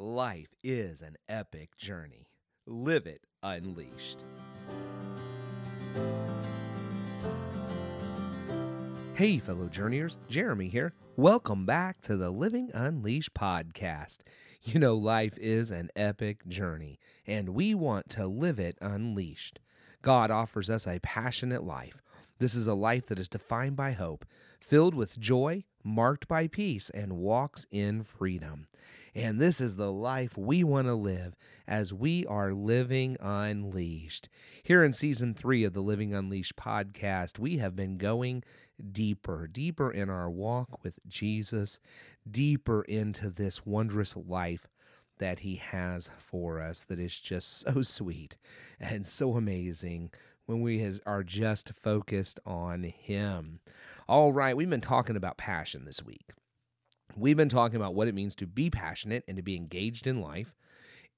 Life is an epic journey. Live it unleashed. Hey, fellow journeyers, Jeremy here. Welcome back to the Living Unleashed podcast. You know, life is an epic journey, and we want to live it unleashed. God offers us a passionate life. This is a life that is defined by hope, filled with joy, marked by peace, and walks in freedom. And this is the life we want to live as we are living unleashed. Here in season three of the Living Unleashed podcast, we have been going deeper, deeper in our walk with Jesus, deeper into this wondrous life that He has for us that is just so sweet and so amazing when we has, are just focused on Him. All right, we've been talking about passion this week. We've been talking about what it means to be passionate and to be engaged in life.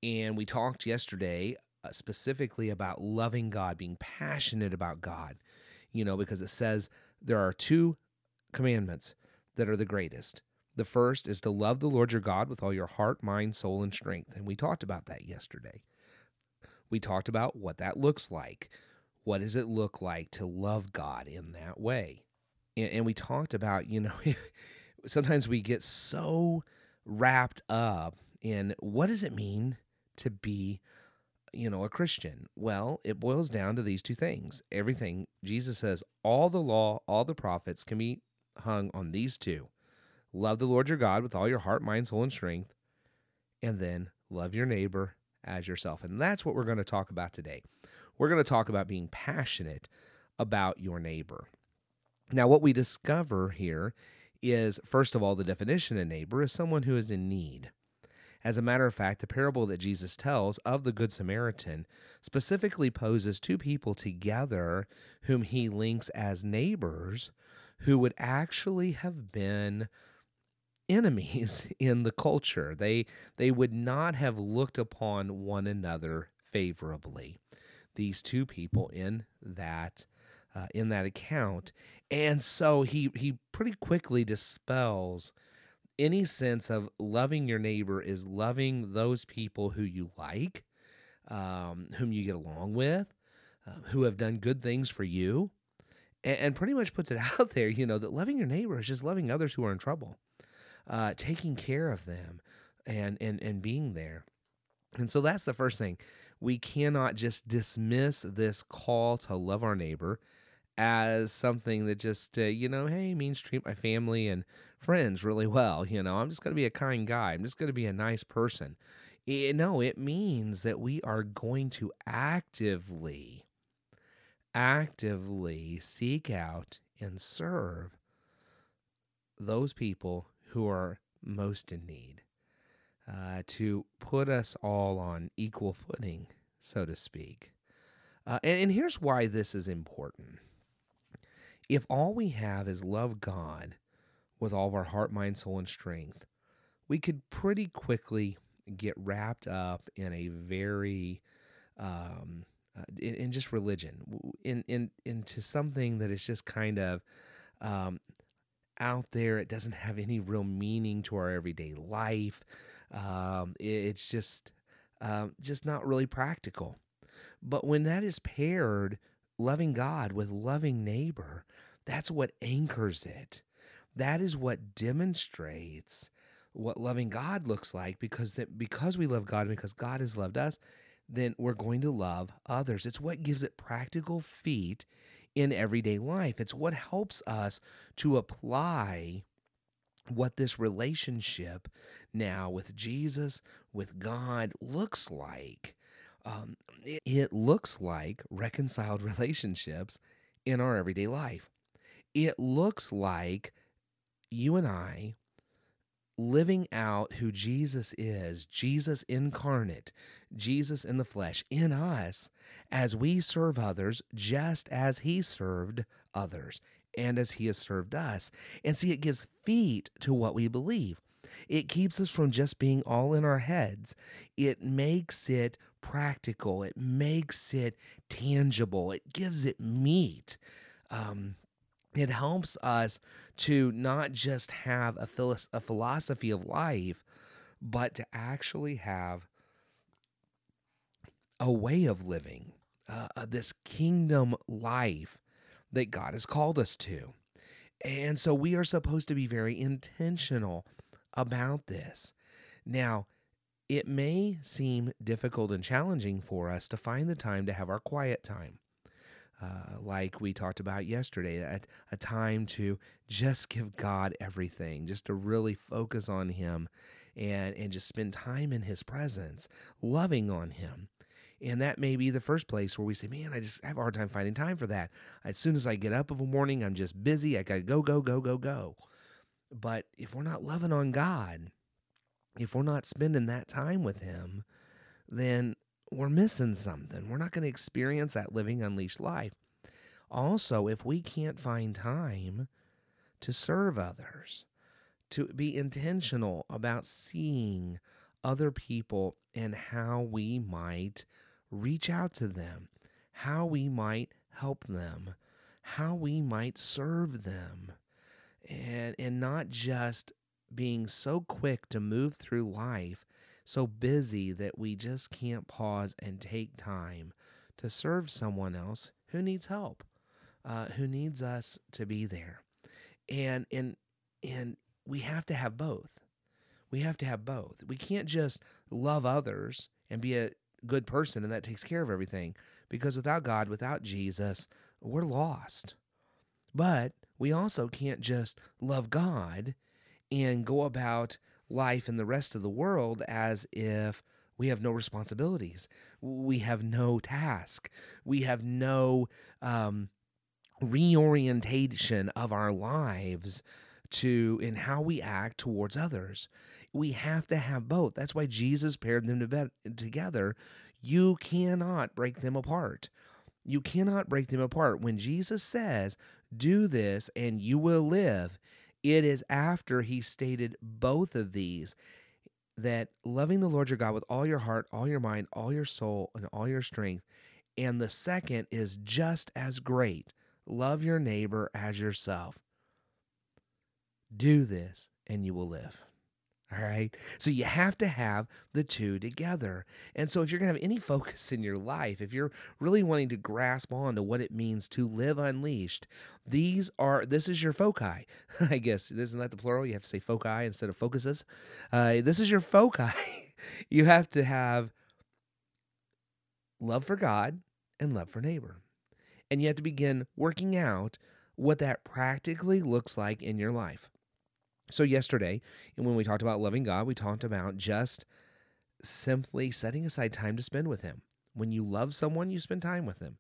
And we talked yesterday uh, specifically about loving God, being passionate about God, you know, because it says there are two commandments that are the greatest. The first is to love the Lord your God with all your heart, mind, soul, and strength. And we talked about that yesterday. We talked about what that looks like. What does it look like to love God in that way? And, and we talked about, you know, sometimes we get so wrapped up in what does it mean to be you know a christian? Well it boils down to these two things. Everything jesus says all the law all the prophets can be hung on these two. Love the lord your god with all your heart mind soul and strength and then love your neighbor as yourself. And that's what we're going to talk about today. We're going to talk about being passionate about your neighbor. Now what we discover here is, first of all, the definition of neighbor is someone who is in need. As a matter of fact, the parable that Jesus tells of the Good Samaritan specifically poses two people together whom he links as neighbors who would actually have been enemies in the culture. They they would not have looked upon one another favorably. These two people in that uh, in that account. And so he he pretty quickly dispels any sense of loving your neighbor is loving those people who you like, um, whom you get along with, uh, who have done good things for you, and, and, pretty much puts it out there, you know, that loving your neighbor is just loving others who are in trouble, uh, taking care of them, and and and being there. And so that's the first thing. We cannot just dismiss this call to love our neighbor as something that just uh, you know hey means treat my family and friends really well you know? I'm just going to be a kind guy. I'm just going to be a nice person. It, no it means that we are going to actively actively seek out and serve those people who are most in need uh, to put us all on equal footing so to speak uh, and, and here's why this is important if all we have is love God with all of our heart, mind, soul, and strength, we could pretty quickly get wrapped up in a very um, uh, in, in, just religion, in in into something that is just kind of um, out there. It doesn't have any real meaning to our everyday life. Um, it, it's just um, just not really practical. But when that is paired loving God with loving neighbor, that's what anchors it. That is what demonstrates what loving God looks like because that because we love God and because God has loved us, then we're going to love others. It's what gives it practical feet in everyday life. It's what helps us to apply what this relationship now with Jesus, with God, looks like. Um, it, it looks like reconciled relationships in our everyday life. It looks like you and I living out who Jesus is, Jesus incarnate, Jesus in the flesh, in us, as we serve others just as he served others and as he has served us. And see, it gives feet to what we believe. It keeps us from just being all in our heads. It makes it practical. It makes it tangible. It gives it meat. Um, it helps us to not just have a, philo- a philosophy of life, but to actually have a way of living, uh, uh, this kingdom life that God has called us to. And so we are supposed to be very intentional about this. Now, it may seem difficult and challenging for us to find the time to have our quiet time. Uh, like we talked about yesterday, a, a time to just give God everything, just to really focus on Him and, and just spend time in His presence, loving on Him. And that may be the first place where we say, man, I just have a hard time finding time for that. As soon as I get up of a morning, I'm just busy. I got to go, go, go, go, go. But if we're not loving on God, if we're not spending that time with Him, then we're missing something. We're not going to experience that living unleashed life. Also, if we can't find time to serve others, to be intentional about seeing other people and how we might reach out to them, how we might help them, how we might serve them, and, and not just being so quick to move through life, so busy that we just can't pause and take time to serve someone else who needs help, uh, who needs us to be there. And, and, and we have to have both. We have to have both. We can't just love others and be a good person and that takes care of everything. Because without God, without Jesus, we're lost. But we also can't just love God and go about life in the rest of the world as if we have no responsibilities. We have no task. We have no um, reorientation of our lives to in how we act towards others. We have to have both. That's why Jesus paired them to together. You cannot break them apart. You cannot break them apart. When Jesus says, Do this and you will live, it is after he stated both of these that loving the Lord your God with all your heart, all your mind, all your soul, and all your strength. And the second is just as great love your neighbor as yourself. Do this and you will live. All right. So you have to have the two together. And so if you're going to have any focus in your life, if you're really wanting to grasp on to what it means to live unleashed, these are, this is your foci. I guess, isn't that the plural? You have to say foci instead of focuses. Uh, this is your foci. you have to have love for God and love for neighbor. And you have to begin working out what that practically looks like in your life. So, yesterday, and when we talked about loving God, we talked about just simply setting aside time to spend with Him. When you love someone, you spend time with them.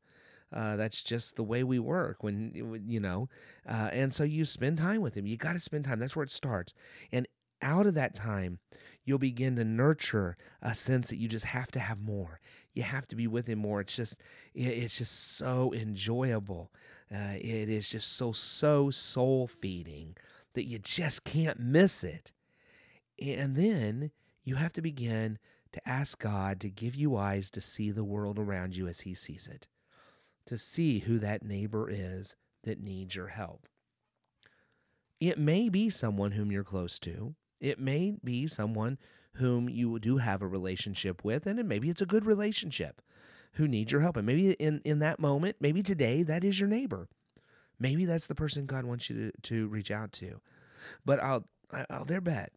Uh, that's just the way we work when you know uh, and so you spend time with him. You got to spend time. That's where it starts. And out of that time you'll begin to nurture a sense that you just have to have more. You have to be with him more. It's just it's just so enjoyable. Uh, it is just so so soul feeding that you just can't miss it. And then you have to begin to ask God to give you eyes to see the world around you as He sees it, to see who that neighbor is that needs your help. It may be someone whom you're close to. It may be someone whom you do have a relationship with, and maybe it's a good relationship who needs your help. And maybe in, in that moment, maybe today, that is your neighbor. Maybe that's the person God wants you to, to reach out to. But I'll I'll dare bet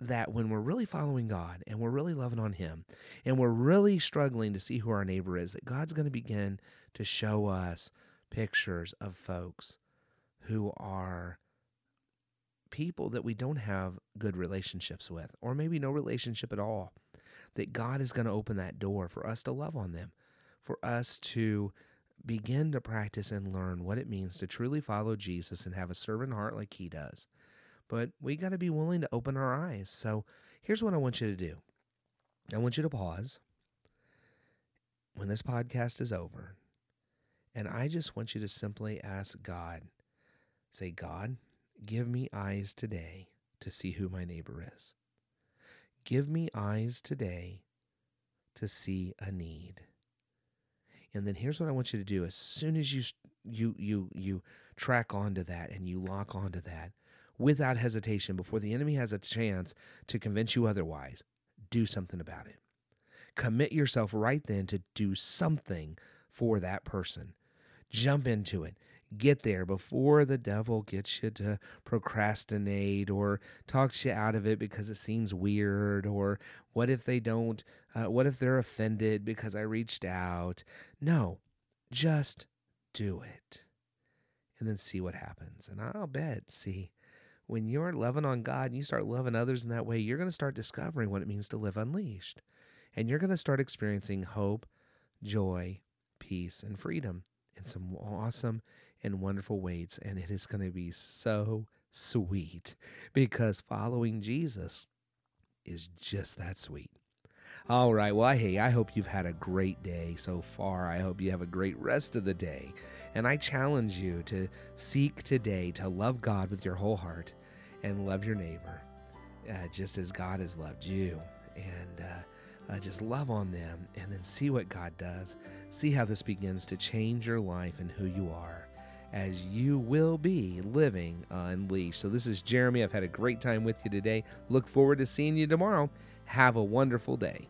that when we're really following God and we're really loving on Him and we're really struggling to see who our neighbor is, that God's going to begin to show us pictures of folks who are people that we don't have good relationships with, or maybe no relationship at all. That God is going to open that door for us to love on them, for us to begin to practice and learn what it means to truly follow Jesus and have a servant heart like he does. But we got to be willing to open our eyes. So here's what I want you to do I want you to pause when this podcast is over. And I just want you to simply ask God, say, God, give me eyes today to see who my neighbor is. Give me eyes today to see a need. And then here's what I want you to do. As soon as you you you you track onto that and you lock onto that, without hesitation before the enemy has a chance to convince you otherwise. Do something about it. Commit yourself right then to do something for that person. Jump into it. Get there before the devil gets you to procrastinate or talks you out of it because it seems weird or what if they don't, uh, what if they're offended because I reached out. No, just do it and then see what happens. And I'll bet, see, when you're loving on God and you start loving others in that way, you're going to start discovering what it means to live unleashed. And you're going to start experiencing hope, joy, peace, and freedom in some awesome and wonderful ways. And it is going to be so sweet because following Jesus is just that sweet. All right. Well, hey, I hope you've had a great day so far. I hope you have a great rest of the day. And I challenge you to seek today to love God with your whole heart and love your neighbor uh, just as God has loved you. And uh, uh, just love on them and then see what God does. See how this begins to change your life and who you are as you will be living unleashed. So, this is Jeremy. I've had a great time with you today. Look forward to seeing you tomorrow. Have a wonderful day.